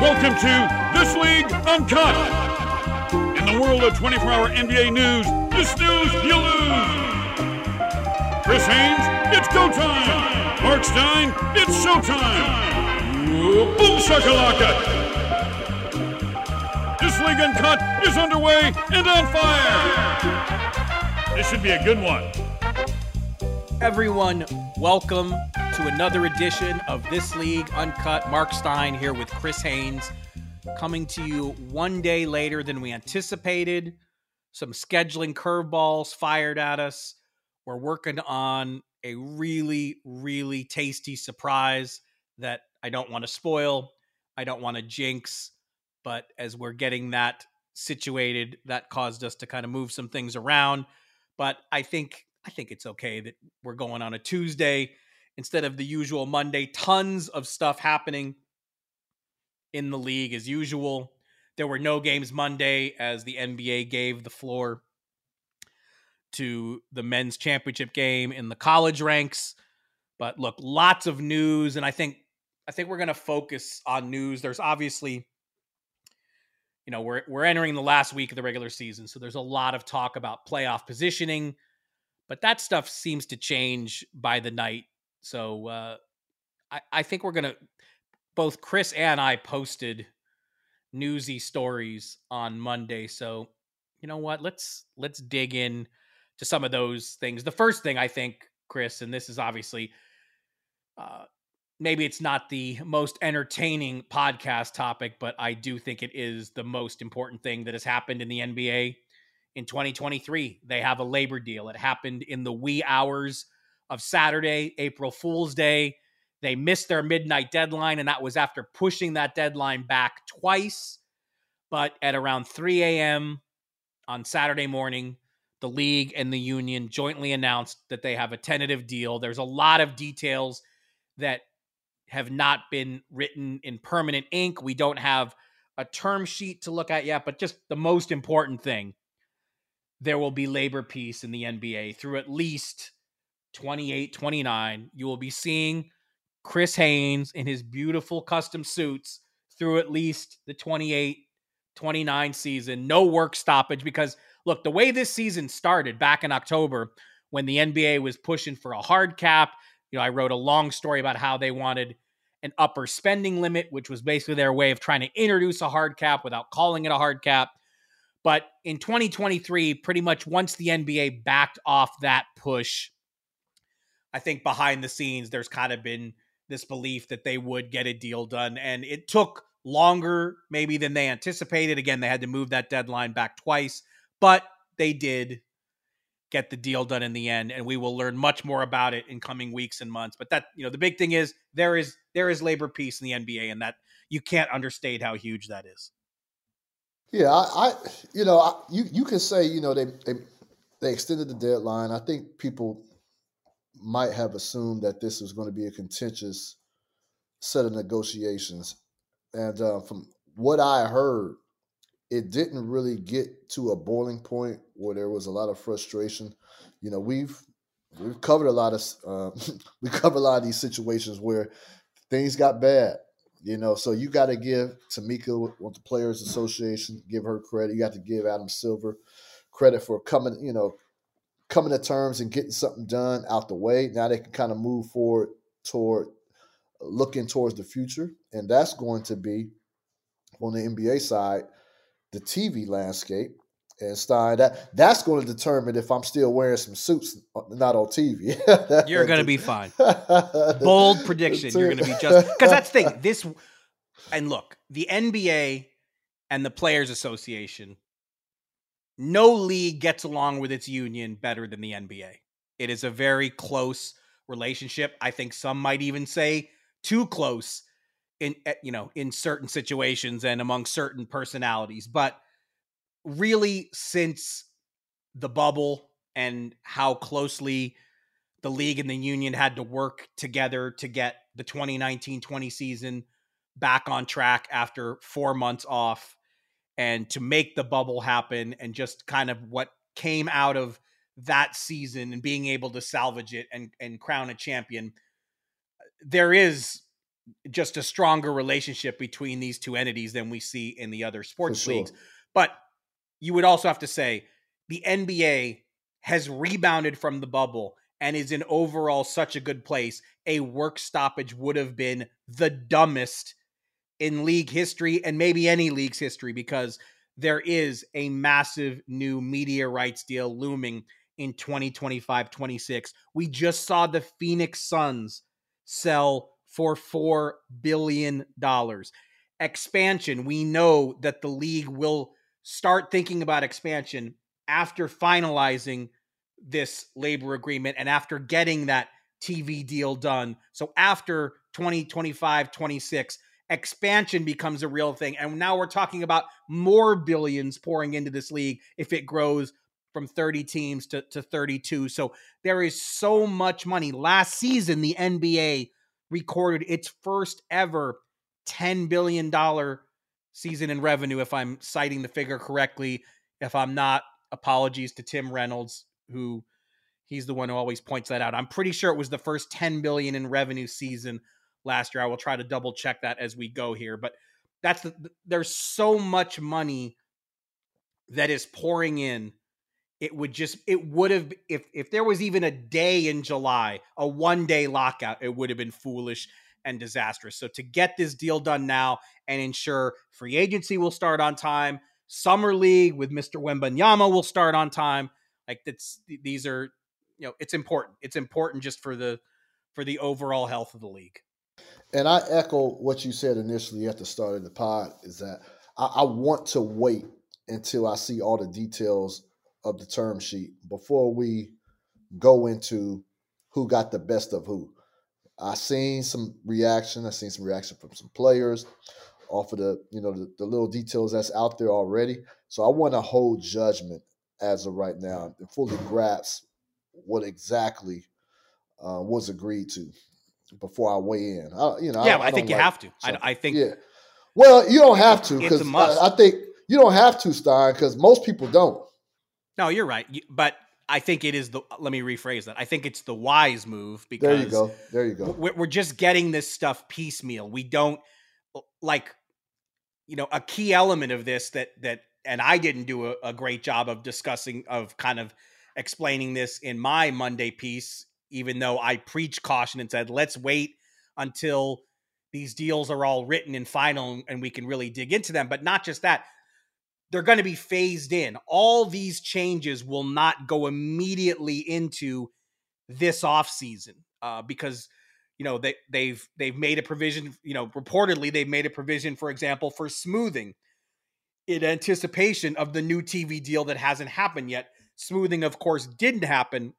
Welcome to This League Uncut. In the world of 24 hour NBA news, you snooze, you lose. Chris Haynes, it's go time. Marc Stein, it's showtime. Boom shakalaka. This League Uncut is underway and on fire. This should be a good one. Everyone, welcome to another edition of This League Uncut. Marc Stein here with Chris Haynes, coming to you one day later than we anticipated. Some scheduling curveballs fired at us. We're working on a really, really tasty surprise that I don't want to spoil. I don't want to jinx, but as we're getting that situated, that caused us to kind of move some things around. But I think I think it's okay that we're going on a Tuesday instead of the usual Monday. Tons of stuff happening in the league as usual. There were no games Monday as the NBA gave the floor to the men's championship game in the college ranks. But look, lots of news and I think I think we're going to focus on news. There's obviously you know, we're we're entering the last week of the regular season, so there's a lot of talk about playoff positioning, but that stuff seems to change by the night so uh, I, I think we're gonna both Chris and I posted newsy stories on Monday. So you know what? Let's let's dig in to some of those things. The first thing I think, Chris, and this is obviously uh, maybe it's not the most entertaining podcast topic, but I do think it is the most important thing that has happened in the NBA in 2023. They have a labor deal. It happened in the wee hours of Saturday, April Fool's Day. They missed their midnight deadline, and that was after pushing that deadline back twice. But at around 3 a.m. on Saturday morning, the league and the union jointly announced that they have a tentative deal. There's a lot of details that have not been written in permanent ink. We don't have a term sheet to look at yet, but just the most important thing there will be labor peace in the NBA through at least 28 29, you will be seeing Chris Haynes in his beautiful custom suits through at least the 28 29 season. No work stoppage because, look, the way this season started back in October when the NBA was pushing for a hard cap, you know, I wrote a long story about how they wanted an upper spending limit, which was basically their way of trying to introduce a hard cap without calling it a hard cap. But in 2023, pretty much once the NBA backed off that push, I think behind the scenes, there's kind of been this belief that they would get a deal done. And it took longer, maybe, than they anticipated. Again, they had to move that deadline back twice, but they did get the deal done in the end and we will learn much more about it in coming weeks and months but that you know the big thing is there is there is labor peace in the nba and that you can't understate how huge that is yeah i, I you know I, you you can say you know they, they they extended the deadline. I think people might have assumed that this was going to be a contentious set of negotiations. And uh, from what I heard, it didn't really get to a boiling point where there was a lot of frustration. You know, we've we've covered a lot of uh, we cover a lot of these situations where things got bad. You know, so you got to give Tamika with the Players Association, give her credit. You got to give Adam Silver credit for coming, you know, coming to terms and getting something done out the way. Now they can kind of move forward toward looking towards the future, and that's going to be on the NBA side the TV landscape. And Stein, that that's going to determine if I'm still wearing some suits, uh, not on TV. you're going to be fine. Bold prediction. You're going to be just because that's the thing. This and look, the NBA and the Players Association. No league gets along with its union better than the NBA. It is a very close relationship. I think some might even say too close in eh, you know in certain situations and among certain personalities but really since the bubble and how closely the league and the union had to work together to get the 2019-20 season back on track after 4 months off and to make the bubble happen and just kind of what came out of that season and being able to salvage it and and crown a champion there is just a stronger relationship between these two entities than we see in the other sports sure. leagues. But you would also have to say the NBA has rebounded from the bubble and is in overall such a good place. A work stoppage would have been the dumbest in league history and maybe any league's history because there is a massive new media rights deal looming in 2025 26. We just saw the Phoenix Suns sell for $4 billion. Expansion, we know that the league will start thinking about expansion after finalizing this labor agreement and after getting that TV deal done. So after 2025, 26, expansion becomes a real thing. And now we're talking about more billions pouring into this league if it grows from 30 teams to, to 32. So there is so much money. Last season, the NBA recorded its first ever $10 billion season in revenue, if I'm citing the figure correctly. If I'm not, apologies to Tim Reynolds, who he's the one who always points that out. I'm pretty sure it was the first 10 billion in revenue season last year. I will try to double check that as we go here, but that's the, there's so much money that is pouring in it would just it would have if if there was even a day in July, a one day lockout, it would have been foolish and disastrous. So to get this deal done now and ensure free agency will start on time, summer league with Mr. Wembanyama will start on time. Like that's these are you know it's important. It's important just for the for the overall health of the league. And I echo what you said initially at the start of the pod is that I, I want to wait until I see all the details of the term sheet before we go into who got the best of who. I seen some reaction. I seen some reaction from some players off of the you know the, the little details that's out there already. So I want to hold judgment as of right now and fully grasp what exactly uh, was agreed to before I weigh in. I, you know, yeah, I, I, think you like, have to. I, I, think. Yeah. Well, you don't have to because I, I think you don't have to, Stein, because most people don't. No, you're right. But I think it is the. Let me rephrase that. I think it's the wise move because there you go. There you go. We're, we're just getting this stuff piecemeal. We don't like, you know, a key element of this that that, and I didn't do a, a great job of discussing of kind of explaining this in my Monday piece. Even though I preached caution and said, let's wait until these deals are all written and final and we can really dig into them. But not just that, they're going to be phased in. All these changes will not go immediately into this off season uh, because you know they they've they've made a provision. You know, reportedly they've made a provision, for example, for smoothing in anticipation of the new TV deal that hasn't happened yet. Smoothing, of course, didn't happen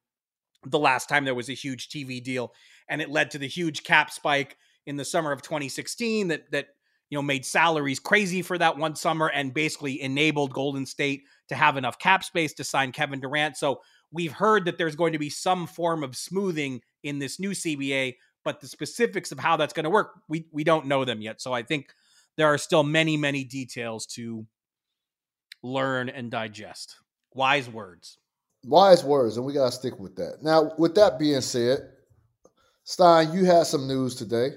the last time there was a huge TV deal, and it led to the huge cap spike in the summer of 2016 that that you know, made salaries crazy for that one summer and basically enabled Golden State to have enough cap space to sign Kevin Durant. So we've heard that there's going to be some form of smoothing in this new CBA, but the specifics of how that's going to work, we we don't know them yet. So I think there are still many, many details to learn and digest. Wise words. Wise words, and we gotta stick with that. Now, with that being said, Stein, you had some news today.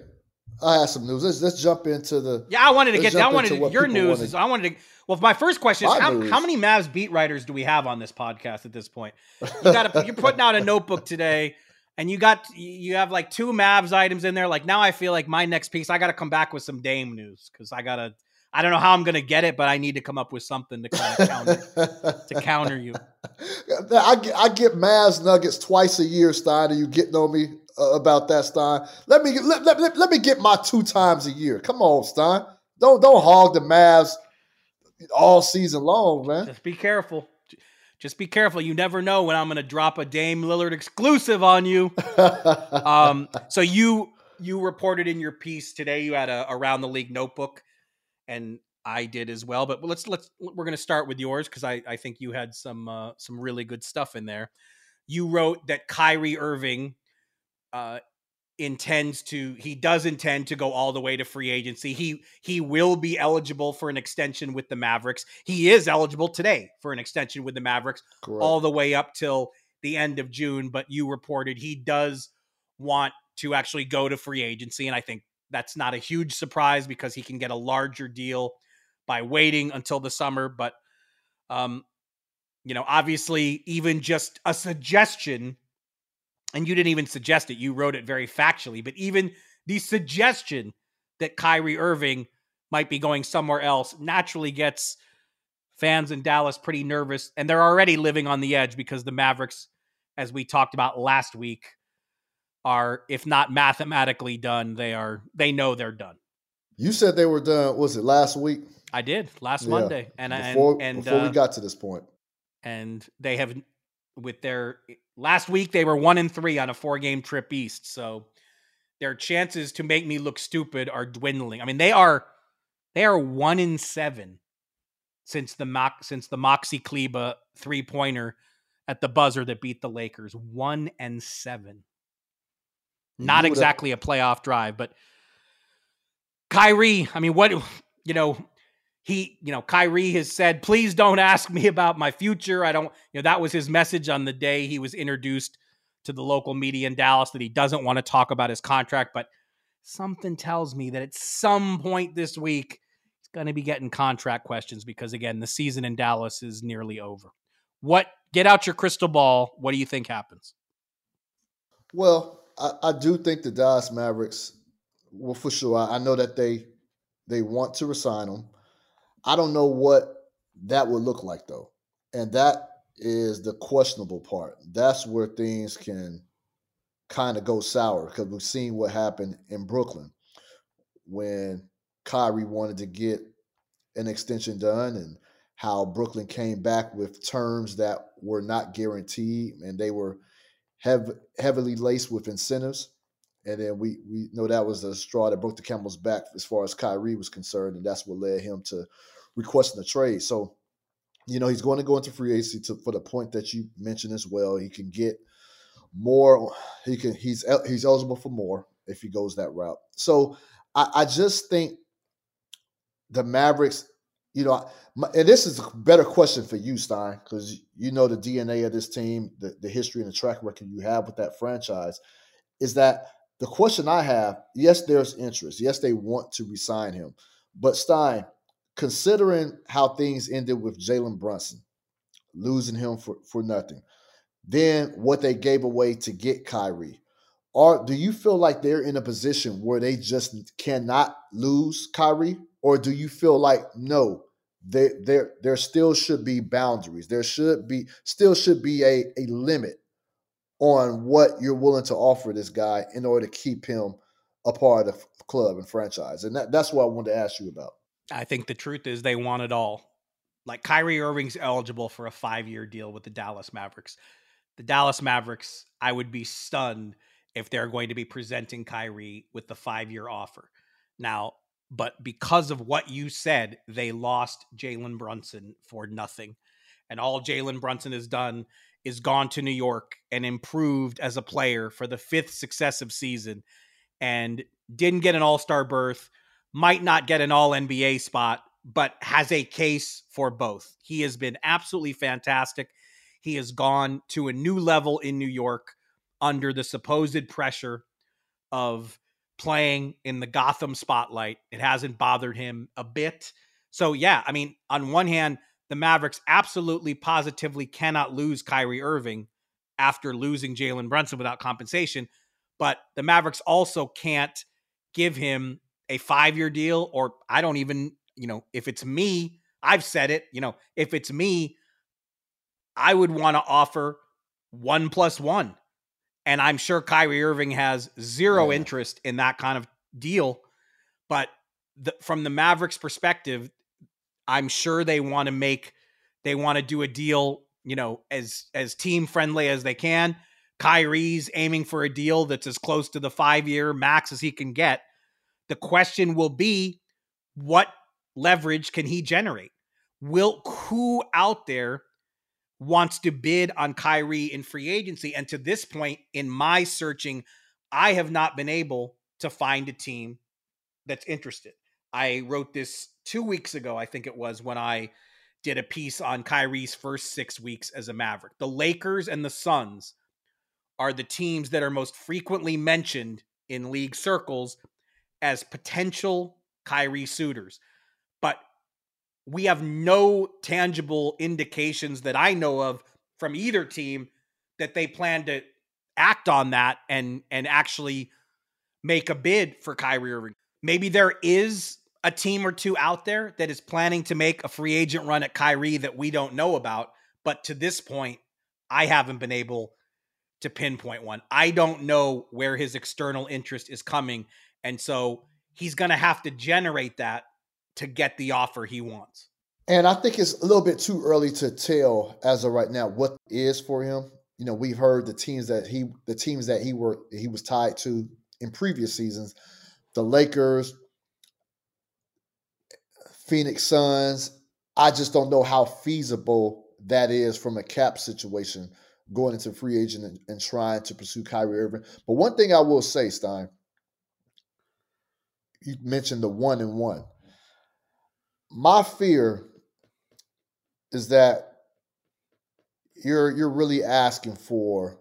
I had some news. Let's let's jump into the. Yeah, I wanted to get. I wanted to, your news. Is, I wanted to. Well, my first question is how, how, many Mavs beat writers do we have on this podcast at this point? You got you're putting out a notebook today, and you got you have like two Mavs items in there. Like now, I feel like my next piece, I got to come back with some Dame news because I gotta. I don't know how I'm gonna get it, but I need to come up with something to kind of counter to counter you. I get, I get Mavs Nuggets twice a year, Stein. Are you getting on me uh, about that, Stein? Let me let, let, let, let me get my two times a year. Come on, Stein. Don't don't hog the Mavs all season long, man. Just be careful. Just be careful. You never know when I'm going to drop a Dame Lillard exclusive on you. um, so you you reported in your piece today. You had a around the league notebook, and I did as well. But let's let's we're going to start with yours because I I think you had some uh, some really good stuff in there. You wrote that Kyrie Irving uh, intends to he does intend to go all the way to free agency. He he will be eligible for an extension with the Mavericks. He is eligible today for an extension with the Mavericks Correct. all the way up till the end of June, but you reported he does want to actually go to free agency and I think that's not a huge surprise because he can get a larger deal by waiting until the summer, but um you know, obviously even just a suggestion and you didn't even suggest it. You wrote it very factually, but even the suggestion that Kyrie Irving might be going somewhere else naturally gets fans in Dallas pretty nervous, and they're already living on the edge because the Mavericks, as we talked about last week, are if not mathematically done, they are they know they're done. You said they were done. Was it last week? I did last yeah. Monday, and before, and, and before uh, we got to this point, and they have with their last week they were one and three on a four game trip east. So their chances to make me look stupid are dwindling. I mean, they are they are one in seven since the mock since the Maxi Kleber three pointer at the buzzer that beat the Lakers. One and seven. Not exactly a playoff drive, but Kyrie, I mean, what you know, he, you know, Kyrie has said, please don't ask me about my future. I don't, you know, that was his message on the day he was introduced to the local media in Dallas that he doesn't want to talk about his contract. But something tells me that at some point this week, he's going to be getting contract questions because, again, the season in Dallas is nearly over. What, get out your crystal ball. What do you think happens? Well, I, I do think the Dallas Mavericks, well, for sure, I, I know that they they want to resign him. I don't know what that would look like though. And that is the questionable part. That's where things can kind of go sour because we've seen what happened in Brooklyn when Kyrie wanted to get an extension done and how Brooklyn came back with terms that were not guaranteed and they were hev- heavily laced with incentives. And then we we know that was the straw that broke the camel's back as far as Kyrie was concerned, and that's what led him to requesting a trade. So, you know, he's going to go into free agency to, for the point that you mentioned as well. He can get more. He can. He's he's eligible for more if he goes that route. So, I, I just think the Mavericks. You know, and this is a better question for you, Stein, because you know the DNA of this team, the, the history and the track record you have with that franchise. Is that the question I have? Yes, there's interest. Yes, they want to resign him. But Stein, considering how things ended with Jalen Brunson, losing him for, for nothing, then what they gave away to get Kyrie. Or do you feel like they're in a position where they just cannot lose Kyrie? Or do you feel like no, there there there still should be boundaries. There should be still should be a, a limit on what you're willing to offer this guy in order to keep him a part of the club and franchise. And that, that's what I wanted to ask you about. I think the truth is they want it all. Like Kyrie Irving's eligible for a five year deal with the Dallas Mavericks. The Dallas Mavericks, I would be stunned if they're going to be presenting Kyrie with the five year offer. Now, but because of what you said, they lost Jalen Brunson for nothing. And all Jalen Brunson has done is gone to New York and improved as a player for the fifth successive season and didn't get an all star berth, might not get an all NBA spot, but has a case for both. He has been absolutely fantastic. He has gone to a new level in New York under the supposed pressure of playing in the Gotham spotlight. It hasn't bothered him a bit. So, yeah, I mean, on one hand, the Mavericks absolutely positively cannot lose Kyrie Irving after losing Jalen Brunson without compensation. But the Mavericks also can't give him a five year deal, or I don't even, you know, if it's me, I've said it, you know, if it's me, I would want to offer one plus one. And I'm sure Kyrie Irving has zero yeah. interest in that kind of deal. But the, from the Mavericks' perspective, I'm sure they want to make they want to do a deal, you know, as as team friendly as they can. Kyrie's aiming for a deal that's as close to the 5-year max as he can get. The question will be what leverage can he generate? Will who out there wants to bid on Kyrie in free agency? And to this point in my searching, I have not been able to find a team that's interested. I wrote this two weeks ago, I think it was, when I did a piece on Kyrie's first six weeks as a Maverick. The Lakers and the Suns are the teams that are most frequently mentioned in league circles as potential Kyrie suitors. We have no tangible indications that I know of from either team that they plan to act on that and and actually make a bid for Kyrie Irving. Maybe there is a team or two out there that is planning to make a free agent run at Kyrie that we don't know about. But to this point, I haven't been able to pinpoint one. I don't know where his external interest is coming. And so he's going to have to generate that to get the offer he wants. And I think it's a little bit too early to tell as of right now what is for him. You know, we've heard the teams that he the teams that he were he was tied to in previous seasons, the Lakers, Phoenix Suns. I just don't know how feasible that is from a cap situation going into free agent and, and trying to pursue Kyrie Irving. But one thing I will say, Stein, you mentioned the one and one. My fear is that you're you're really asking for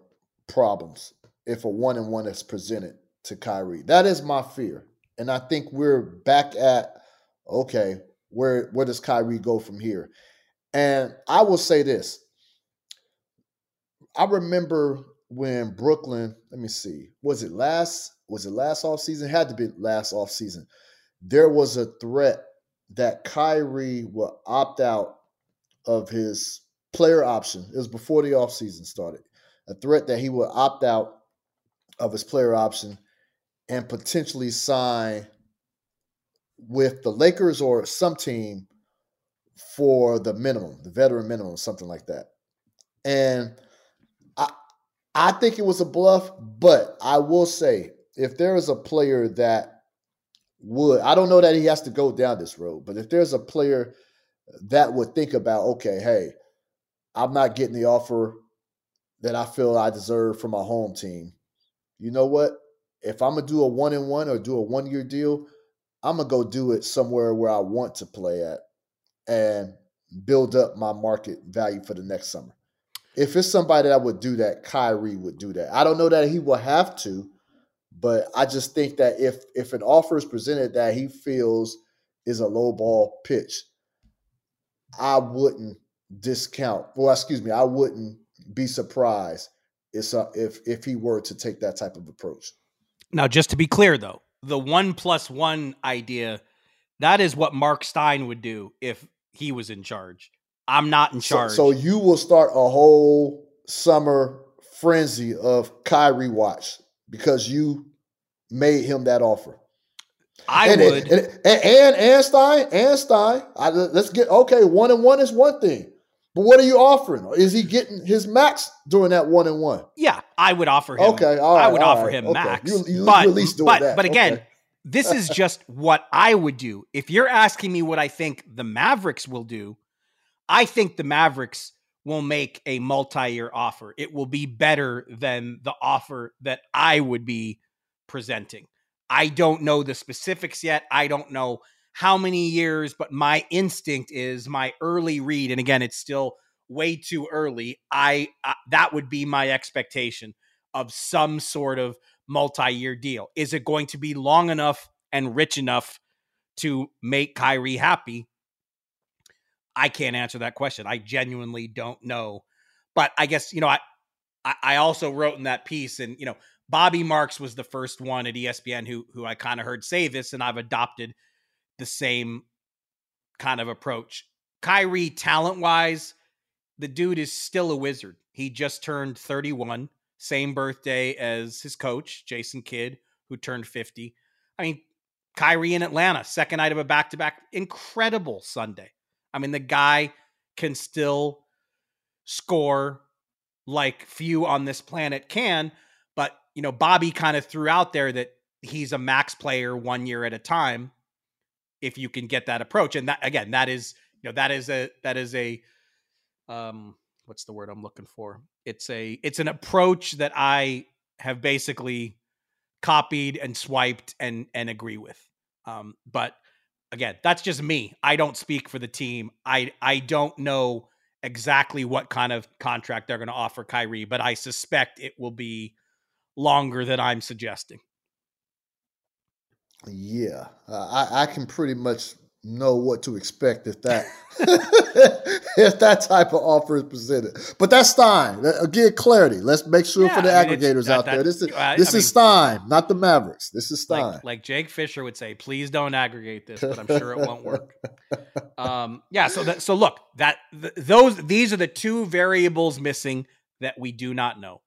problems if a one and one is presented to Kyrie. That is my fear. And I think we're back at okay, where where does Kyrie go from here? And I will say this. I remember when Brooklyn, let me see, was it last was it last off season? Had to be last off season. There was a threat that Kyrie will opt out of his player option. It was before the offseason started. A threat that he will opt out of his player option and potentially sign with the Lakers or some team for the minimum, the veteran minimum, something like that. And I I think it was a bluff, but I will say if there is a player that would, I don't know that he has to go down this road, but if there's a player that would think about, okay, hey, I'm not getting the offer that I feel I deserve from my home team. You know what? If I'm gonna do a one and one or do a one year deal, I'm gonna go do it somewhere where I want to play at and build up my market value for the next summer. If it's somebody that would do that, Kyrie would do that. I don't know that he will have to, but I just think that if if an offer is presented that he feels is a low ball pitch, I wouldn't discount. Well, excuse me, I wouldn't be surprised if if if he were to take that type of approach. Now, just to be clear, though, the one plus one idea, that is what Marc Stein would do if he was in charge. I'm not in charge. So, so you will start a whole summer frenzy of Kyrie watch because you made him that offer. I and, would. And, and, and, and Stein, and Stein, I, let's get okay. One and one is one thing. But what are you offering? Is he getting his max during that one and one? Yeah, I would offer him. Okay, I would offer right, him okay. max. You, you, but, doing but. But again, okay. this is just what I would do. If you're asking me what I think the Mavericks will do, I think the Mavericks will make a multi-year offer. It will be better than the offer that I would be presenting. I don't know the specifics yet. I don't know how many years, but my instinct is my early read and again it's still way too early. I uh, that would be my expectation of some sort of multi-year deal. Is it going to be long enough and rich enough to make Kyrie happy? I can't answer that question. I genuinely don't know. But I guess, you know, I I also wrote in that piece and, you know, Bobby Marks was the first one at ESPN who who I kind of heard say this and I've adopted the same kind of approach. Kyrie talent-wise, the dude is still a wizard. He just turned 31, same birthday as his coach, Jason Kidd, who turned 50. I mean, Kyrie in Atlanta, second night of a back-to-back, incredible Sunday. I mean, the guy can still score like few on this planet can. But, you know, Bobby kind of threw out there that he's a max player one year at a time if you can get that approach. And that again, that is, you know, that is a that is a um what's the word I'm looking for? It's a it's an approach that I have basically copied and swiped and and agree with. Um, but again, that's just me. I don't speak for the team. I I don't know exactly what kind of contract they're going to offer Kyrie, but I suspect it will be longer than I'm suggesting. Yeah, uh, I, I can pretty much know what to expect if that if that type of offer is presented. But that's Stein. Again, clarity. Let's make sure yeah, for the I mean, aggregators that, out there. This is uh, this I is mean, Stein, not the Mavericks. This is Stein. Like, like, Jake Fisher would say, please don't aggregate this, but I'm sure it won't work. Um, yeah. So that so look that th- those these are the two variables missing that we do not know.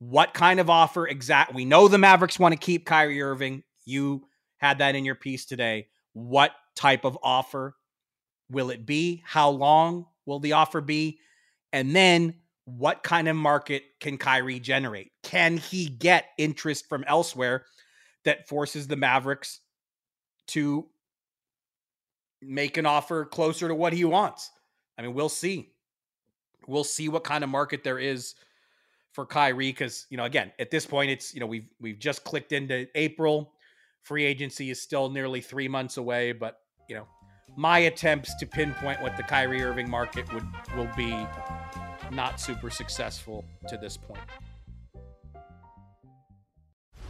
What kind of offer exact? We know the Mavericks want to keep Kyrie Irving. You had that in your piece today. What type of offer will it be? How long will the offer be? And then what kind of market can Kyrie generate? Can he get interest from elsewhere that forces the Mavericks to make an offer closer to what he wants? I mean, we'll see. We'll see what kind of market there is for Kyrie because you know, again, at this point, it's you know we've we've just clicked into April. Free agency is still nearly three months away, but you know, my attempts to pinpoint what the Kyrie Irving market would will be not super successful to this point.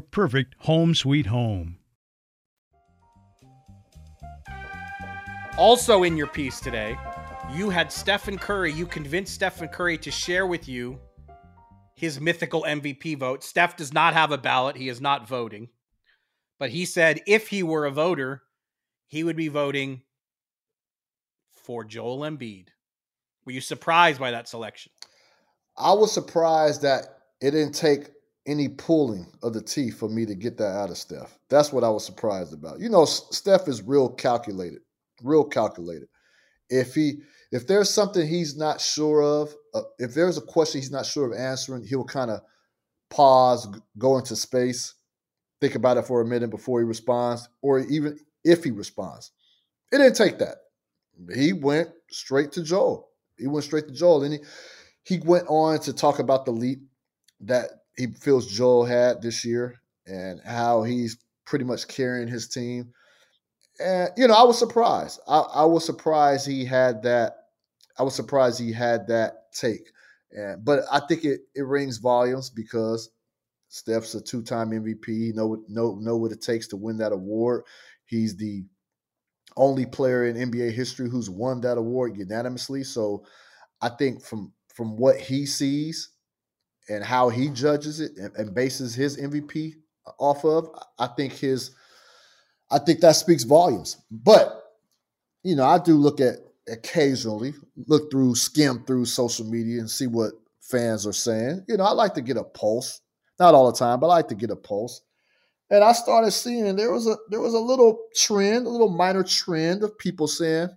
perfect home sweet home. Also, in your piece today, you had Stephen Curry. You convinced Stephen Curry to share with you his mythical MVP vote. Steph does not have a ballot, he is not voting. But he said if he were a voter, he would be voting for Joel Embiid. Were you surprised by that selection? I was surprised that it didn't take any pulling of the teeth for me to get that out of Steph. That's what I was surprised about. You know, Steph is real calculated, real calculated. If he if there's something he's not sure of, uh, if there's a question he's not sure of answering, he'll kind of pause, go into space, think about it for a minute before he responds, or even if he responds. It didn't take that. He went straight to Joel. He went straight to Joel, and he he went on to talk about the leap that he feels Joel had this year and how he's pretty much carrying his team. And you know, I was surprised. I, I was surprised he had that. I was surprised he had that take. And, but I think it it rings volumes because Steph's a two time MVP. He know know know what it takes to win that award. He's the only player in NBA history who's won that award unanimously. So I think from from what he sees and how he judges it and, and bases his MVP off of, I think his I think that speaks volumes. But you know, I do look at occasionally look through, skim through social media and see what fans are saying. You know, I like to get a pulse, not all the time, but I like to get a pulse. And I started seeing there was a there was a little trend, a little minor trend of people saying,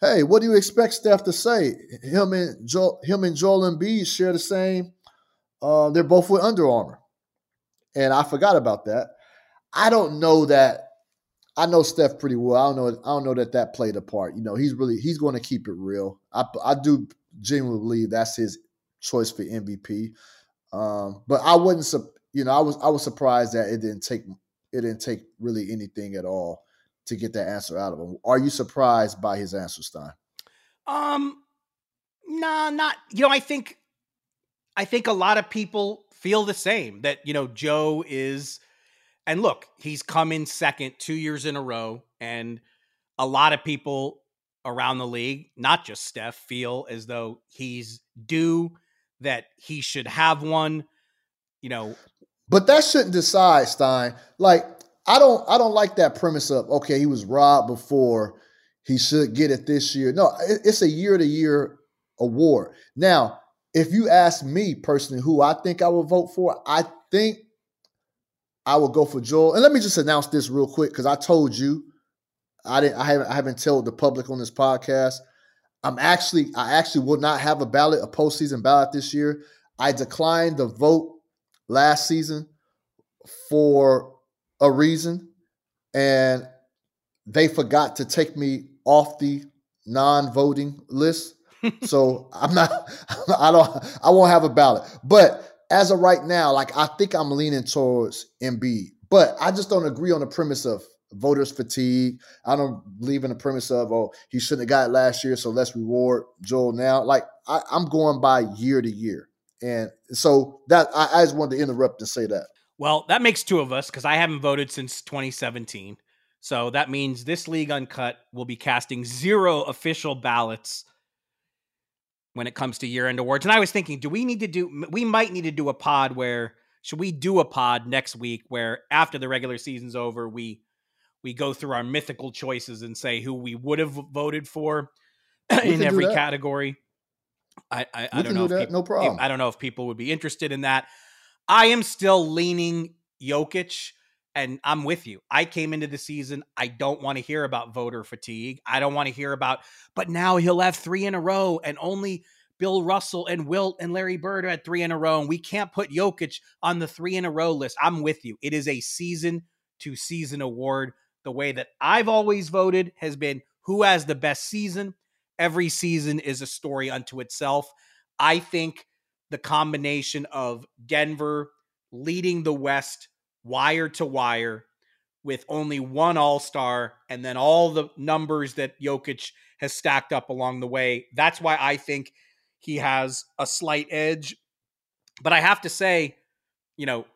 "Hey, what do you expect Steph to say? Him and Joel, him and Joel Embiid share the same. Uh, they're both with Under Armour, And I forgot about that. I don't know that I know Steph pretty well. I don't know. I don't know that that played a part. You know, he's really he's going to keep it real. I I do genuinely believe that's his choice for MVP. Um, but I wouldn't. You know, I was I was surprised that it didn't take it didn't take really anything at all to get that answer out of him. Are you surprised by his answer, Stein? Um, nah, not. You know, I think I think a lot of people feel the same. That you know, Joe is and look, he's come in second two years in a row, and a lot of people around the league, not just Steph, feel as though he's due, that he should have one. You know, but that shouldn't decide Stein. Like I don't, I don't like that premise of okay, he was robbed before, he should get it this year. No, it's a year to year award. Now, if you ask me personally, who I think I would vote for, I think I will go for Joel. And let me just announce this real quick because I told you I didn't I haven't I haven't told the public on this podcast. I'm actually I actually will not have a ballot, a postseason ballot this year. I declined the vote last season for a reason, and they forgot to take me off the non-voting list. So I'm not I don't I won't have a ballot. But as of right now, like I think I'm leaning towards Embiid, but I just don't agree on the premise of voters fatigue. I don't believe in the premise of oh he shouldn't have got it last year, so let's reward Joel now. Like I, am going by year to year, and so that I, I just wanted to interrupt and say that. Well, that makes two of us because I haven't voted since 2017. So that means this league uncut will be casting zero official ballots when it comes to year end awards. And I was thinking, do we need to do, we might need to do a pod where, should we do a pod next week where after the regular season's over, we, we go through our mythical choices and say who we would have voted for in every category. I, I, I don't know. Do people, no problem. I don't know if people would be interested in that. I am still leaning Jokic and I'm with you. I came into the season. I don't want to hear about voter fatigue. I don't want to hear about, but now he'll have three in a row and only Bill Russell and Wilt and Larry Bird had three in a row. And we can't put Jokic on the three in a row list. I'm with you. It is a season to season award. The way that I've always voted has been who has the best season. Every season is a story unto itself. I think the combination of Denver leading the West wire to wire with only one All Star and then all the numbers that Jokic has stacked up along the way. That's why I think he has a slight edge. But I have to say, you know,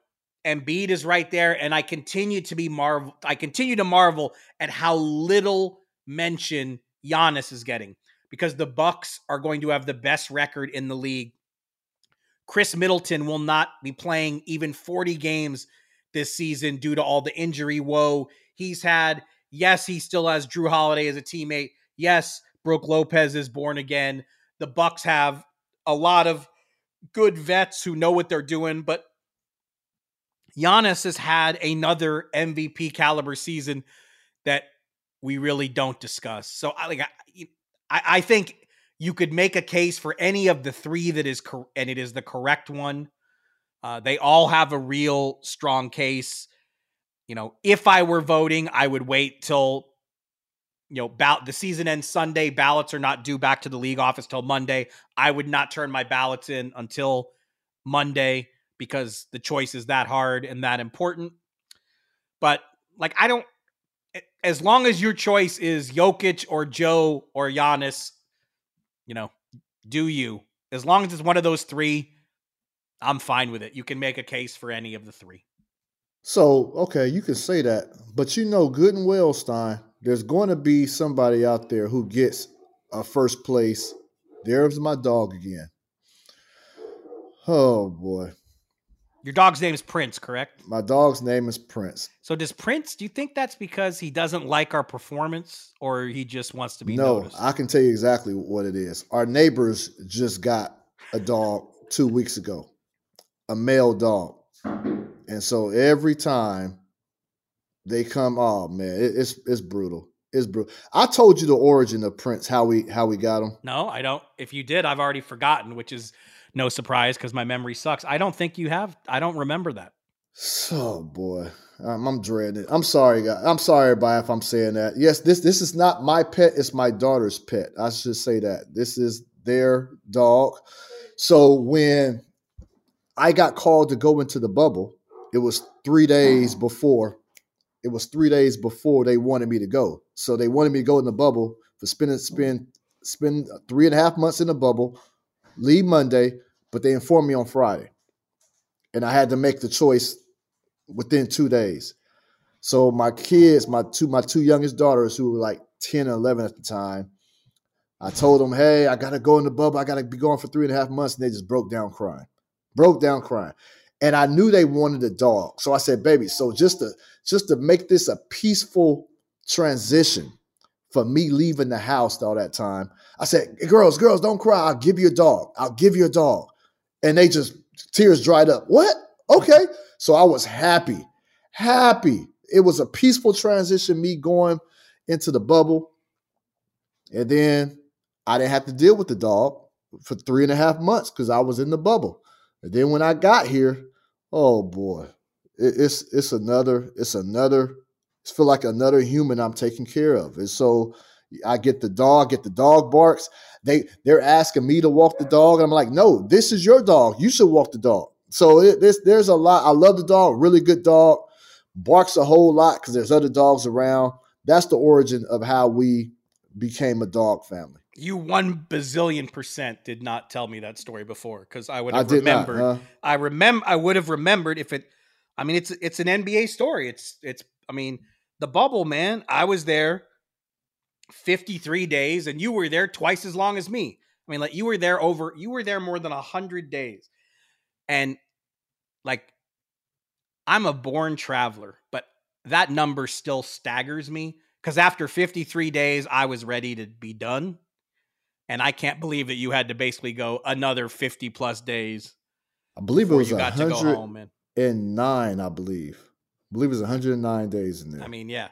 Embiid is right there, and I continue to be marvel. I continue to marvel at how little mention Giannis is getting because the Bucks are going to have the best record in the league. Khris Middleton will not be playing even 40 games this season due to all the injury woe he's had. Yes, he still has Jrue Holiday as a teammate. Yes, Brook Lopez is born again. The Bucks have a lot of good vets who know what they're doing, but Giannis has had another MVP caliber season that we really don't discuss. So I like I, I think you could make a case for any of the three that is cor- and it is the correct one. Uh, they all have a real strong case. You know, if I were voting, I would wait till you know about the season ends Sunday. Ballots are not due back to the league office till Monday. I would not turn my ballots in until Monday because the choice is that hard and that important. But like I don't as long as your choice is Jokic or Joe or Giannis, you know, do you. As long as it's one of those three, I'm fine with it. You can make a case for any of the three. So, okay, you can say that, but you know good and well, Stein, there's going to be somebody out there who gets a first place. There's my dog again. Oh boy. Your dog's name is Prince, correct? My dog's name is Prince. So does Prince, do you think that's because he doesn't like our performance or he just wants to be no, noticed? I can tell you exactly what it is. Our neighbors just got a dog 2 weeks ago. A male dog. And so every time they come, oh man, it, it's it's brutal. It's brutal. I told you the origin of Prince, how we how we got him. No, I don't. If you did, I've already forgotten, which is no surprise because my memory sucks. I don't think you have. I don't remember that. Oh boy, I'm, I'm dreading it. I'm sorry, guys. I'm sorry, everybody, if I'm saying that. Yes, this this is not my pet. It's my daughter's pet. I should say that. This is their dog. So when I got called to go into the bubble, it was three days before. It was three days before they wanted me to go. So they wanted me to go in the bubble for spending spend spend three and a half months in the bubble, leave Monday, but they informed me on Friday. And I had to make the choice within two days. So my kids, my two my two youngest daughters, who were like 10 and 11 at the time, I told them, hey, I gotta go in the bubble. I gotta be going for three and a half months. And they just broke down crying. Broke down crying. And I knew they wanted a dog. So I said, baby, so just to just to make this a peaceful transition for me leaving the house all that time, I said, girls, girls, don't cry. I'll give you a dog. I'll give you a dog and they just tears dried up. What? Okay. So I was happy, happy. It was a peaceful transition, me going into the bubble. And then I didn't have to deal with the dog for three and a half months because I was in the bubble. And then when I got here, oh boy, it, it's it's another, it's another, it's feel like another human I'm taking care of. And so I get the dog, get the dog barks. They they're asking me to walk the dog, and I'm like, no, this is your dog. You should walk the dog. So it, this there's a lot. I love the dog, really good dog. Barks a whole lot because there's other dogs around. That's the origin of how we became a dog family. You one bazillion percent did not tell me that story before because I would have I remembered. Not, huh? I remember. I would have remembered if it. I mean, it's it's an NBA story. It's it's. I mean, the bubble, man. I was there 53 days and you were there twice as long as me. I mean, like you were there over, you were there more than 100 days. And like, I'm a born traveler, but that number still staggers me because after 53 days, I was ready to be done. And I can't believe that you had to basically go another 50 plus days. I believe it was you got to go home. And, and nine, I believe. I believe it was 109 days in there. I mean, yeah.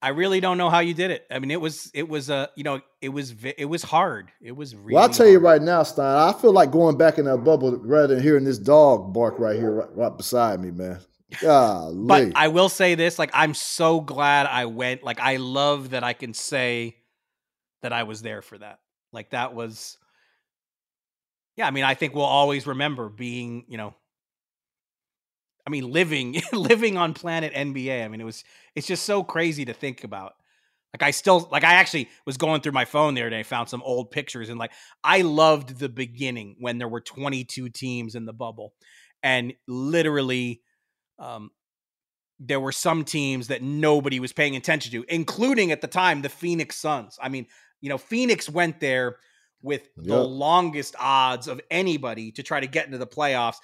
I really don't know how you did it. I mean, it was it was a uh, you know it was it was hard. It was really. Well, I'll tell hard. you right now, Stein. I feel like going back in that bubble rather than hearing this dog bark right here, right, right beside me, man. Golly. but I will say this: like, I'm so glad I went. Like, I love that I can say that I was there for that. Like, that was. Yeah, I mean, I think we'll always remember being, you know, I mean, living living on planet NBA. I mean, it was it's just so crazy to think about. Like I still like I actually was going through my phone the other day, found some old pictures, and like I loved the beginning when there were 22 teams in the bubble, and literally, um, there were some teams that nobody was paying attention to, including at the time the Phoenix Suns. I mean, you know, Phoenix went there with yep. the longest odds of anybody to try to get into the playoffs.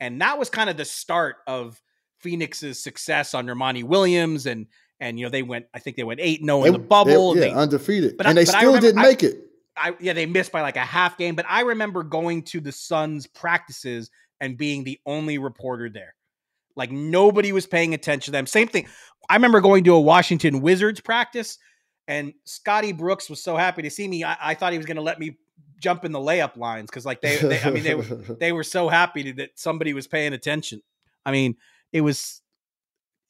And that was kind of the start of Phoenix's success under Monty Williams and and you know they went I think they went 8 0 in the bubble. They, yeah, they, undefeated. But and I, they still remember, didn't make it. I yeah, they missed by like a half game, but I remember going to the Suns practices and being the only reporter there. Like nobody was paying attention to them. Same thing. I remember going to a Washington Wizards practice, and Scotty Brooks was so happy to see me. I, I thought he was going to let me jump in the layup lines because, like, they, they, I mean, they were they were so happy to, that somebody was paying attention. I mean, it was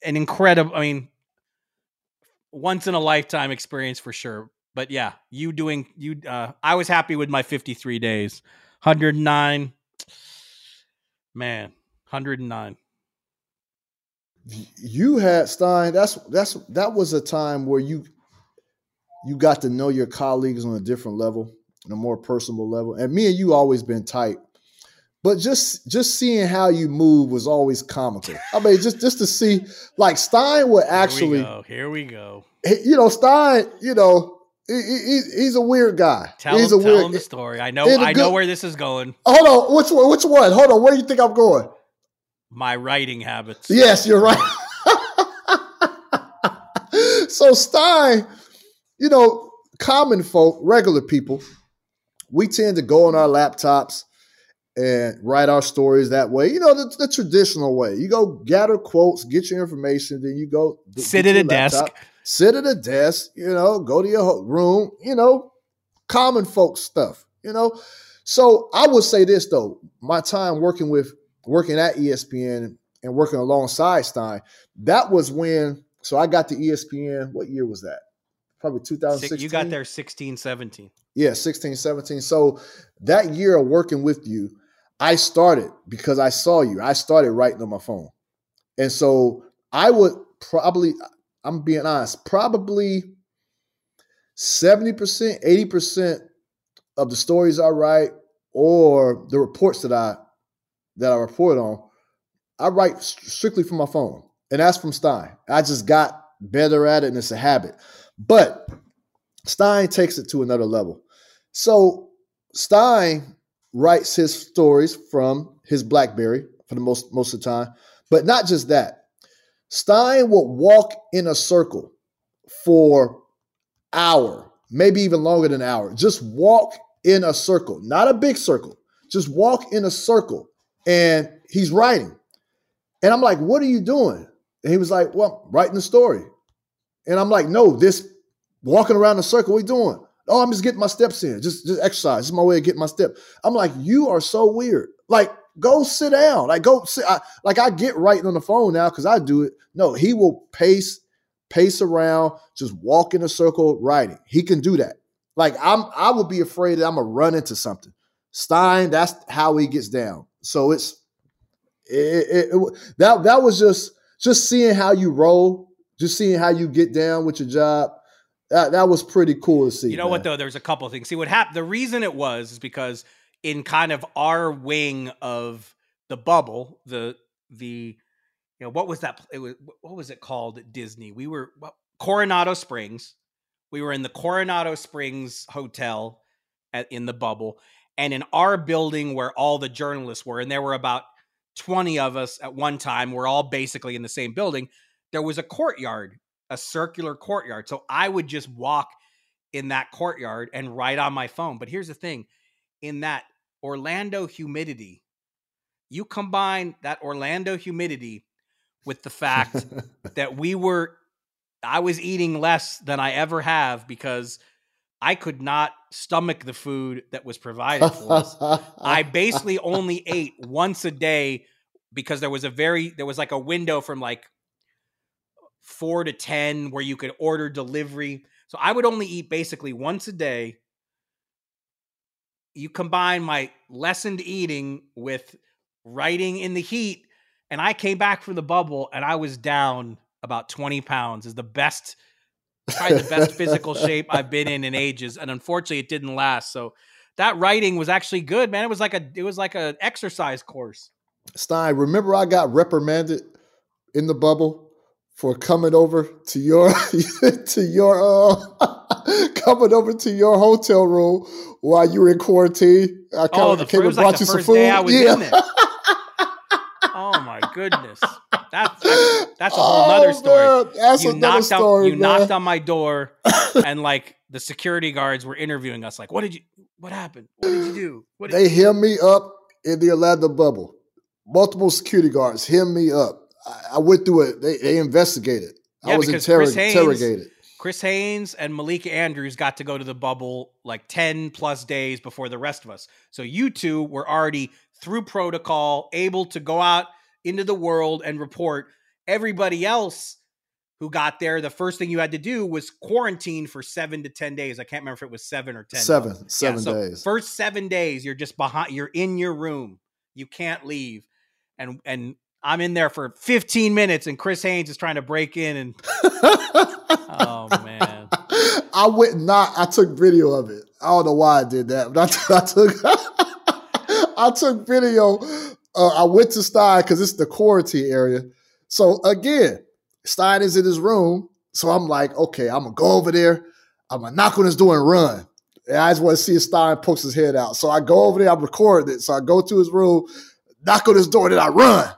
an incredible. I mean, once in a lifetime experience for sure. But yeah, you doing you. Uh, I was happy with my 53 days, 109. Man, 109 you had Stein. That's that's that was a time where you you got to know your colleagues on a different level, on a more personal level. And me and you always been tight, but just just seeing how you move was always comical. I mean, just just to see like Stein would actually. Here we go. Here we go. You know, Stein. You know, he, he, he's a weird guy. Tell he's him, a tell weird, him the story. I know. I good, know where this is going. Hold on. Which one? Which one? Hold on. Where do you think I'm going? my writing habits. Yes, you're right. so Stein, you know, common folk, regular people, we tend to go on our laptops and write our stories that way. You know, the, the traditional way. You go gather quotes, get your information, then you go sit at a laptop, desk. Sit at a desk, you know, go to your room, you know, common folk stuff, you know. So I would say this though, my time working with working at ESPN and working alongside Stein, that was when, so I got to ESPN. What year was that? Probably 2016. You got there 16, 17. Yeah, 16, 17. So that year of working with you, I started because I saw you. I started writing on my phone. And so I would probably, I'm being honest, probably 70%, 80% of the stories I write or the reports that I that I report on, I write strictly from my phone, and that's from Stein. I just got better at it, and it's a habit. But Stein takes it to another level. So Stein writes his stories from his BlackBerry for the most most of the time, but not just that. Stein will walk in a circle for hour, maybe even longer than an hour. Just walk in a circle, not a big circle. Just walk in a circle and he's writing. And I'm like, what are you doing? And he was like, well, writing the story. And I'm like, no, this walking around the circle, you doing? Oh, I'm just getting my steps in, just, just exercise. This is my way of getting my step. I'm like, you are so weird. Like, go sit down. Like, go sit. I, like, I get writing on the phone now because I do it. No, he will pace, pace around, just walk in a circle writing. He can do that. Like, I'm, I would be afraid that I'm gonna run into something. Stein, that's how he gets down. So it's it, it, it, that that was just just seeing how you roll, just seeing how you get down with your job. That that was pretty cool to see. You know man. what though? There's a couple things. See what happened. The reason it was is because in kind of our wing of the bubble, the the you know what was that? It was what was it called at Disney? We were well, Coronado Springs. We were in the Coronado Springs hotel at, in the bubble, and in our building where all the journalists were, and there were about 20 of us at one time, we're all basically in the same building, there was a courtyard, a circular courtyard. So I would just walk in that courtyard and write on my phone. But here's the thing in that Orlando humidity, you combine that Orlando humidity with the fact that we were, I was eating less than I ever have because I could not stomach the food that was provided for us. I basically only ate once a day because there was a very there was like a window from like 4 to 10 where you could order delivery. So I would only eat basically once a day. You combine my lessened eating with writing in the heat and I came back from the bubble and I was down about 20 pounds is the best probably the best physical shape I've been in in ages, and unfortunately, it didn't last. So that writing was actually good, man. It was like a it was like an exercise course. Stein, remember I got reprimanded in the bubble for coming over to your to your uh, coming over to your hotel room while you were in quarantine. I oh, the, came and brought like you some food. yeah. oh my goodness. That's that's, a whole oh, nother story. Man, that's you another knocked story. On, you knocked on my door and like the security guards were interviewing us. Like, what did you? What happened? What did you do? Did they hear me up in the Atlanta bubble. Multiple security guards hem me up. I, went through it. They, they investigated. Yeah, I was interrog- Chris Haynes, interrogated. Chris Haynes and Malika Andrews got to go to the bubble like 10 plus days before the rest of us. So you two were already through protocol, able to go out into the world and report. Everybody else who got there, the first thing you had to do was quarantine for seven to 10 days. I can't remember if it was seven or 10. Seven, seven yeah, so days. First seven days, you're just behind, you're in your room. You can't leave. And, and, I'm in there for 15 minutes and Chris Haynes is trying to break in and oh man. I went not I took video of it. I don't know why I did that, but I, I took I took video uh, I went to Stein because it's the quarantine area. So again, Stein is in his room. So I'm like, okay, I'm gonna go over there. I'm gonna knock on his door and run. And I just want to see if Stein pokes his head out. So I go over there, I'm recording it. So I go to his room, knock on his door, then I run.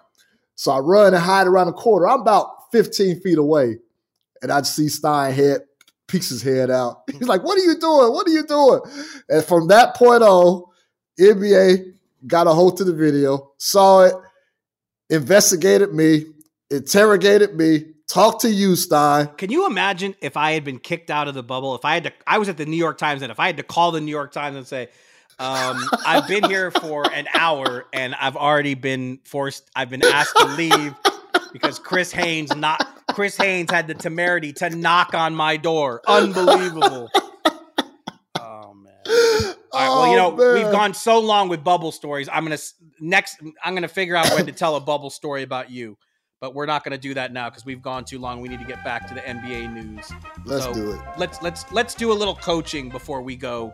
So I run and hide around the corner. I'm about 15 feet away. And I see Stein head, peeks his head out. He's like, What are you doing? What are you doing? And from that point on, NBA got a hold to the video, saw it, investigated me, interrogated me, talked to you, Stein. Can you imagine if I had been kicked out of the bubble? If I had to, I was at the New York Times, and if I had to call the New York Times and say, um, I've been here for an hour and I've already been forced, I've been asked to leave because Chris Haynes not Chris Haynes had the temerity to knock on my door. Unbelievable. Oh man. All right. Well, you know, oh, we've gone so long with bubble stories. I'm gonna next. I'm gonna figure out when to tell a bubble story about you, but we're not gonna do that now because we've gone too long. We need to get back to the NBA news. Let's so do it. Let's let's let's do a little coaching before we go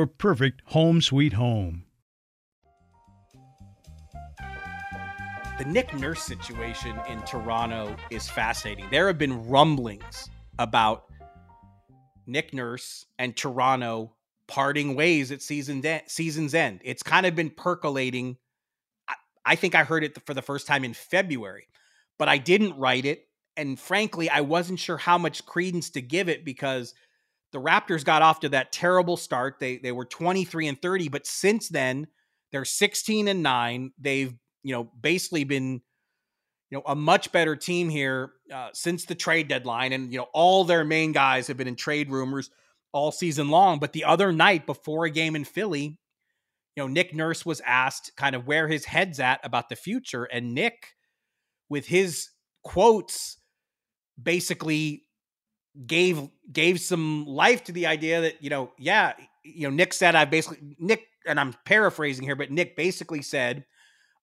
your perfect home sweet home. The Nick Nurse situation in Toronto is fascinating. There have been rumblings about Nick Nurse and Toronto parting ways at season de- season's end. It's kind of been percolating. I, I think I heard it for the first time in February, but I didn't write it. And frankly, I wasn't sure how much credence to give it because – the Raptors got off to that terrible start. They they were 23 and 30, but since then they're 16 and 9. They've, you know, basically been you know, a much better team here uh, since the trade deadline. And, you know, all their main guys have been in trade rumors all season long. But the other night before a game in Philly, you know, Nick Nurse was asked kind of where his head's at about the future. And Nick, with his quotes, basically gave gave some life to the idea that, you know, yeah, you know, Nick said I basically Nick, and I'm paraphrasing here, but Nick basically said,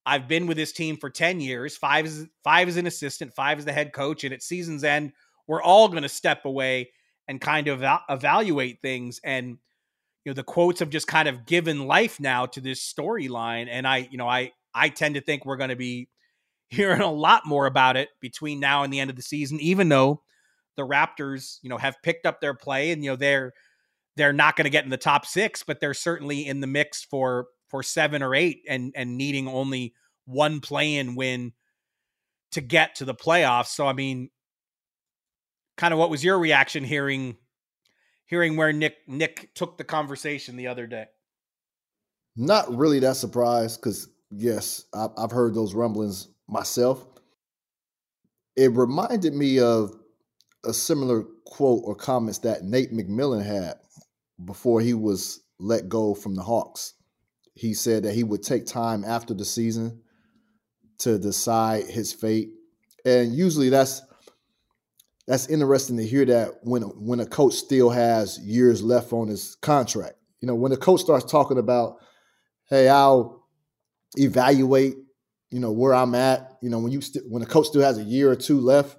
I've been with this team for 10 years. Five is five is an assistant, five is the head coach, and at season's end, we're all going to step away and kind of evaluate things. And you know, the quotes have just kind of given life now to this storyline. And I, you know, I I tend to think we're going to be hearing a lot more about it between now and the end of the season, even though the Raptors, you know, have picked up their play and you know they're they're not going to get in the top six, but they're certainly in the mix for for seven or eight and and needing only one play-in win to get to the playoffs. So I mean, kind of what was your reaction hearing hearing where Nick Nick took the conversation the other day? Not really that surprised because yes, I've heard those rumblings myself. It reminded me of a similar quote or comments that Nate McMillan had before he was let go from the Hawks he said that he would take time after the season to decide his fate. And usually that's that's interesting to hear that when when a coach still has years left on his contract. You know, when a coach starts talking about, "Hey, I'll evaluate, you know, where I'm at." You know, when you st- when a coach still has a year or two left,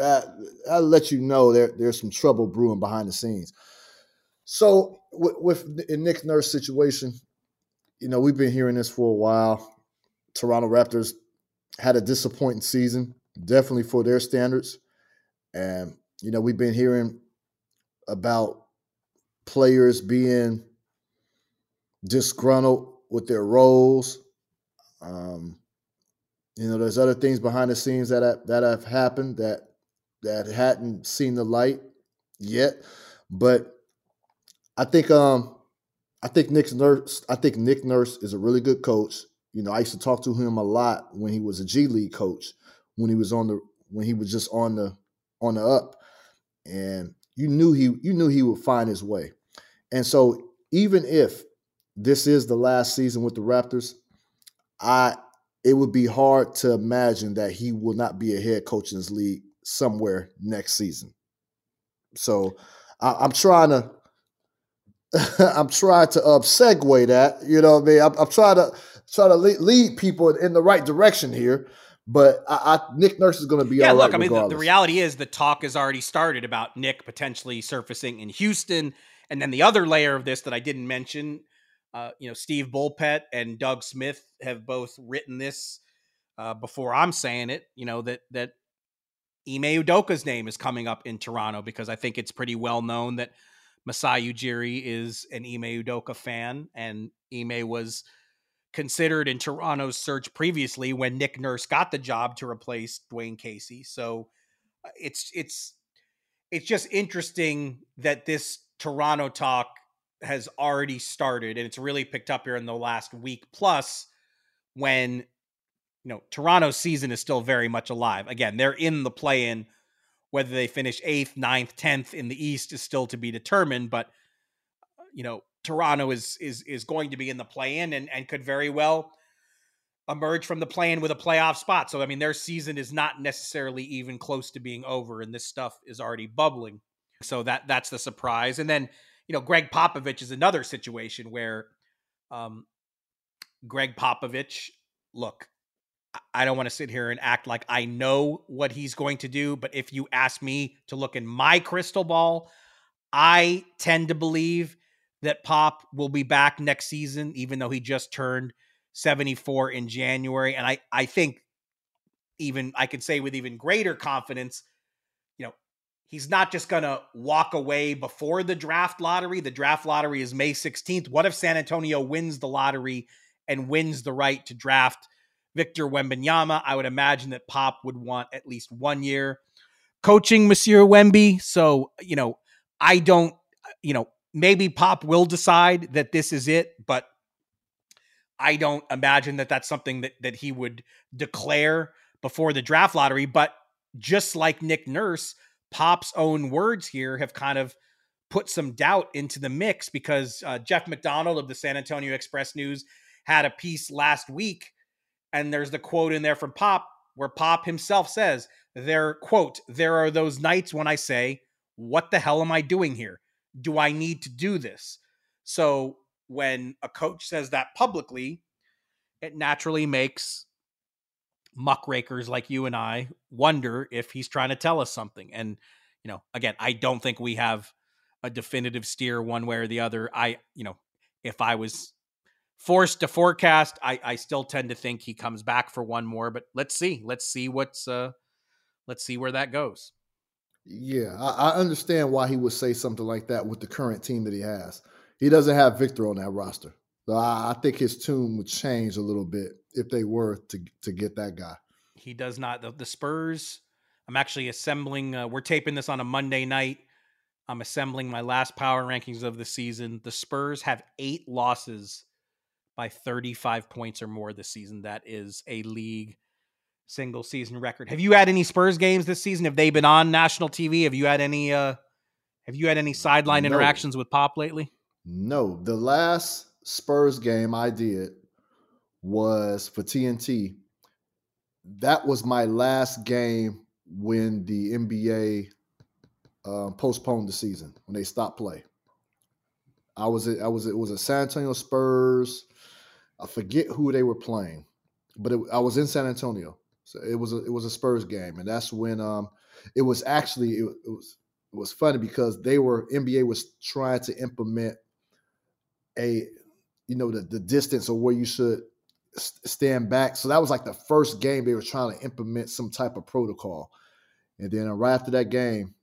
that that lets you know there there's some trouble brewing behind the scenes. So with, with in Nick Nurse situation, you know, we've been hearing this for a while. Toronto Raptors had a disappointing season, definitely for their standards. And, you know, we've been hearing about players being disgruntled with their roles. Um, you know, there's other things behind the scenes that that have happened that that hadn't seen the light yet. But I think um, I think Nick Nurse. I think Nick Nurse is a really good coach. You know, I used to talk to him a lot when he was a G League coach, when he was on the when he was just on the on the up, and you knew he you knew he would find his way. And so even if this is the last season with the Raptors, I it would be hard to imagine that he will not be a head coach in this league somewhere next season. So I, am trying to I'm trying to uh, segue that. You know what I mean? I'm, I'm trying to try to lead, lead, people in the right direction here. But I, I, Nick Nurse is going to be yeah. look, right I mean, the, the, reality is the talk has already started about Nick potentially surfacing in Houston, and then the other layer of this that I didn't mention, uh, you know, Steve Bulpett and Doug Smith have both written this uh, before I'm saying it. You know that that Ime Udoka's name is coming up in Toronto because I think it's pretty well known that Masai Ujiri is an Ime Udoka fan, and Ime was considered in Toronto's search previously when Nick Nurse got the job to replace Dwayne Casey. So uh, it's it's it's just interesting that this Toronto talk has already started and it's really picked up here in the last week plus when you know Toronto's season is still very much alive. Again, they're in the play-in whether they finish eighth, ninth, tenth in the East is still to be determined. But uh, you know, Toronto is is is going to be in the play-in and and could very well emerge from the play-in with a playoff spot. So I mean, their season is not necessarily even close to being over, and this stuff is already bubbling. So that that's the surprise. And then you know, Gregg Popovich is another situation where um, Gregg Popovich, look, I don't want to sit here and act like I know what he's going to do, but if you ask me to look in my crystal ball, I tend to believe that Pop will be back next season, even though he just turned 74 in January. And I, I think even I could say with even greater confidence, you know, he's not just going to walk away before the draft lottery. The draft lottery is May 16th. What if San Antonio wins the lottery and wins the right to draft Victor Wembanyama. I would imagine that Pop would want at least one year coaching Monsieur Wemby. So, you know, I don't, you know, maybe Pop will decide that this is it, but I don't imagine that that's something that, that he would declare before the draft lottery. But just like Nick Nurse, Pop's own words here have kind of put some doubt into the mix because uh, Jeff McDonald of the San Antonio Express News had a piece last week, and there's the quote in there from Pop where Pop himself says, "There, quote, there are those nights when I say, what the hell am I doing here? Do I need to do this?" So when a coach says that publicly, it naturally makes muckrakers like you and I wonder if he's trying to tell us something. And you know, again, I don't think we have a definitive steer one way or the other. I, you know, if I was forced to forecast, I, I still tend to think he comes back for one more. But let's see. Let's see what's uh let's see where that goes. Yeah, I, I understand why he would say something like that with the current team that he has. He doesn't have Victor on that roster. So I, I think his tune would change a little bit if they were to to get that guy. He does not. The, the Spurs. I'm actually assembling. Uh, we're taping this on a Monday night. I'm assembling my last power rankings of the season. The Spurs have eight losses by 35 points or more this season. That is a league single season record. Have you had any Spurs games this season? Have they been on national TV? Have you had any uh have you had any sideline no. interactions with Pop lately? No. The last Spurs game I did was for TNT. That was my last game when the NBA uh, postponed the season when they stopped play. I was I was it was a San Antonio Spurs. I forget who they were playing, but it, I was in San Antonio. So it was a, it was a Spurs game, and that's when um it was actually it, it was it was funny because they were NBA was trying to implement a you know the the distance or where you should stand back. So that was like the first game they were trying to implement some type of protocol. And then right after that game,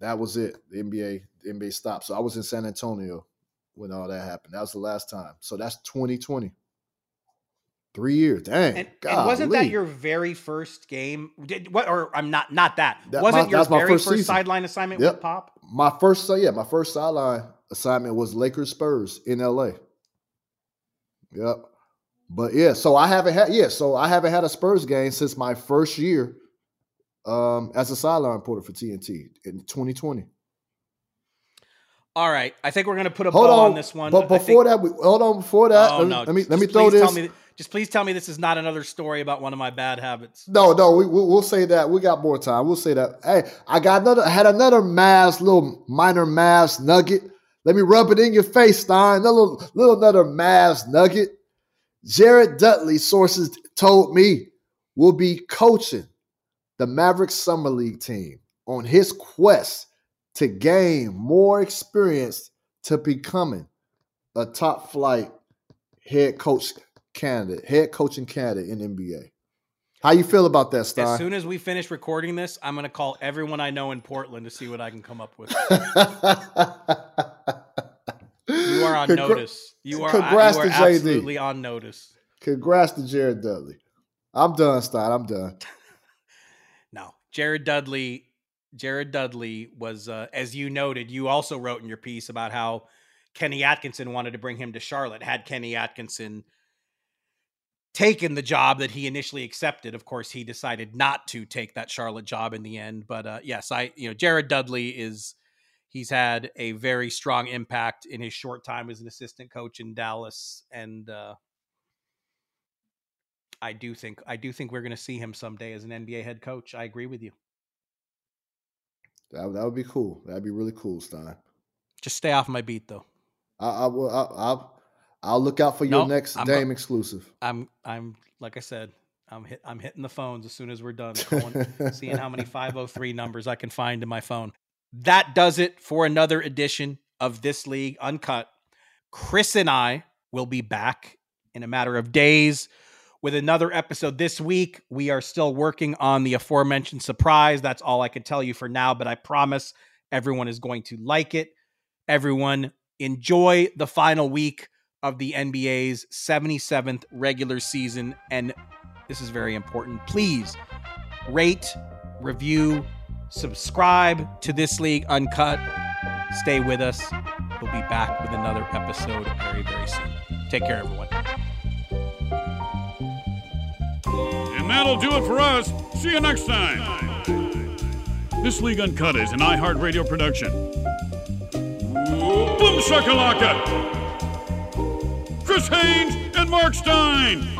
that was it. The NBA, the NBA stopped. So I was in San Antonio when all that happened. That was the last time. So that's 2020. Three years. Dang. And, and wasn't that your very first game? Did what or I'm not not that. that wasn't my, your very first, first sideline assignment yep. with Pop? My first so yeah, my first sideline assignment was Lakers Spurs in LA. Yep. But yeah, so I haven't had yeah, so I haven't had a Spurs game since my first year um, as a sideline reporter for TNT in 2020. All right, I think we're gonna put a hold bow on, on this one. But before think, that, we, hold on. Before that, oh, let, me, no, let me let me throw this. Me, just please tell me this is not another story about one of my bad habits. No, no, we, we will say that. We got more time. We'll say that. Hey, I got another. I had another Mavs, little minor Mavs nugget. Let me rub it in your face, Stein. Another little, little another Mavs nugget. Jared Dudley, sources told me, will be coaching the Maverick Summer League team on his quest to gain more experience to becoming a top flight head coach candidate, head coaching candidate in NBA. How you feel about that, Stein? As soon as we finish recording this, I'm going to call everyone I know in Portland to see what I can come up with. you are on notice. You are, congrats you are to absolutely on notice. Congrats to Jared Dudley. I'm done, Stein. I'm done. no, Jared Dudley. Jared Dudley was, uh, as you noted, you also wrote in your piece about how Kenny Atkinson wanted to bring him to Charlotte. Had Kenny Atkinson taken the job that he initially accepted, of course, he decided not to take that Charlotte job in the end. But uh, yes, I, you know, Jared Dudley is he's had a very strong impact in his short time as an assistant coach in Dallas, and uh, I do think I do think we're going to see him someday as an NBA head coach. I agree with you. That, that would be cool. That'd be really cool, Stein. Just stay off my beat, though. I, I will. I, I'll, I'll look out for your next I'm, Dame exclusive. I'm. I'm. Like I said, I'm hit, I'm hitting the phones as soon as we're done, going, seeing how many 503 numbers I can find in my phone. That does it for another edition of this league uncut. Chris and I will be back in a matter of days with another episode this week. We are still working on the aforementioned surprise. That's all I can tell you for now, but I promise everyone is going to like it. Everyone, enjoy the final week of the NBA's 77th regular season. And this is very important. Please rate, review, subscribe to This League Uncut. Stay with us. We'll be back with another episode very, very soon. Take care, everyone. That'll do it for us. See you next time. This League Uncut is an iHeartRadio production. Boom shakalaka! Chris Haynes and Marc Stein.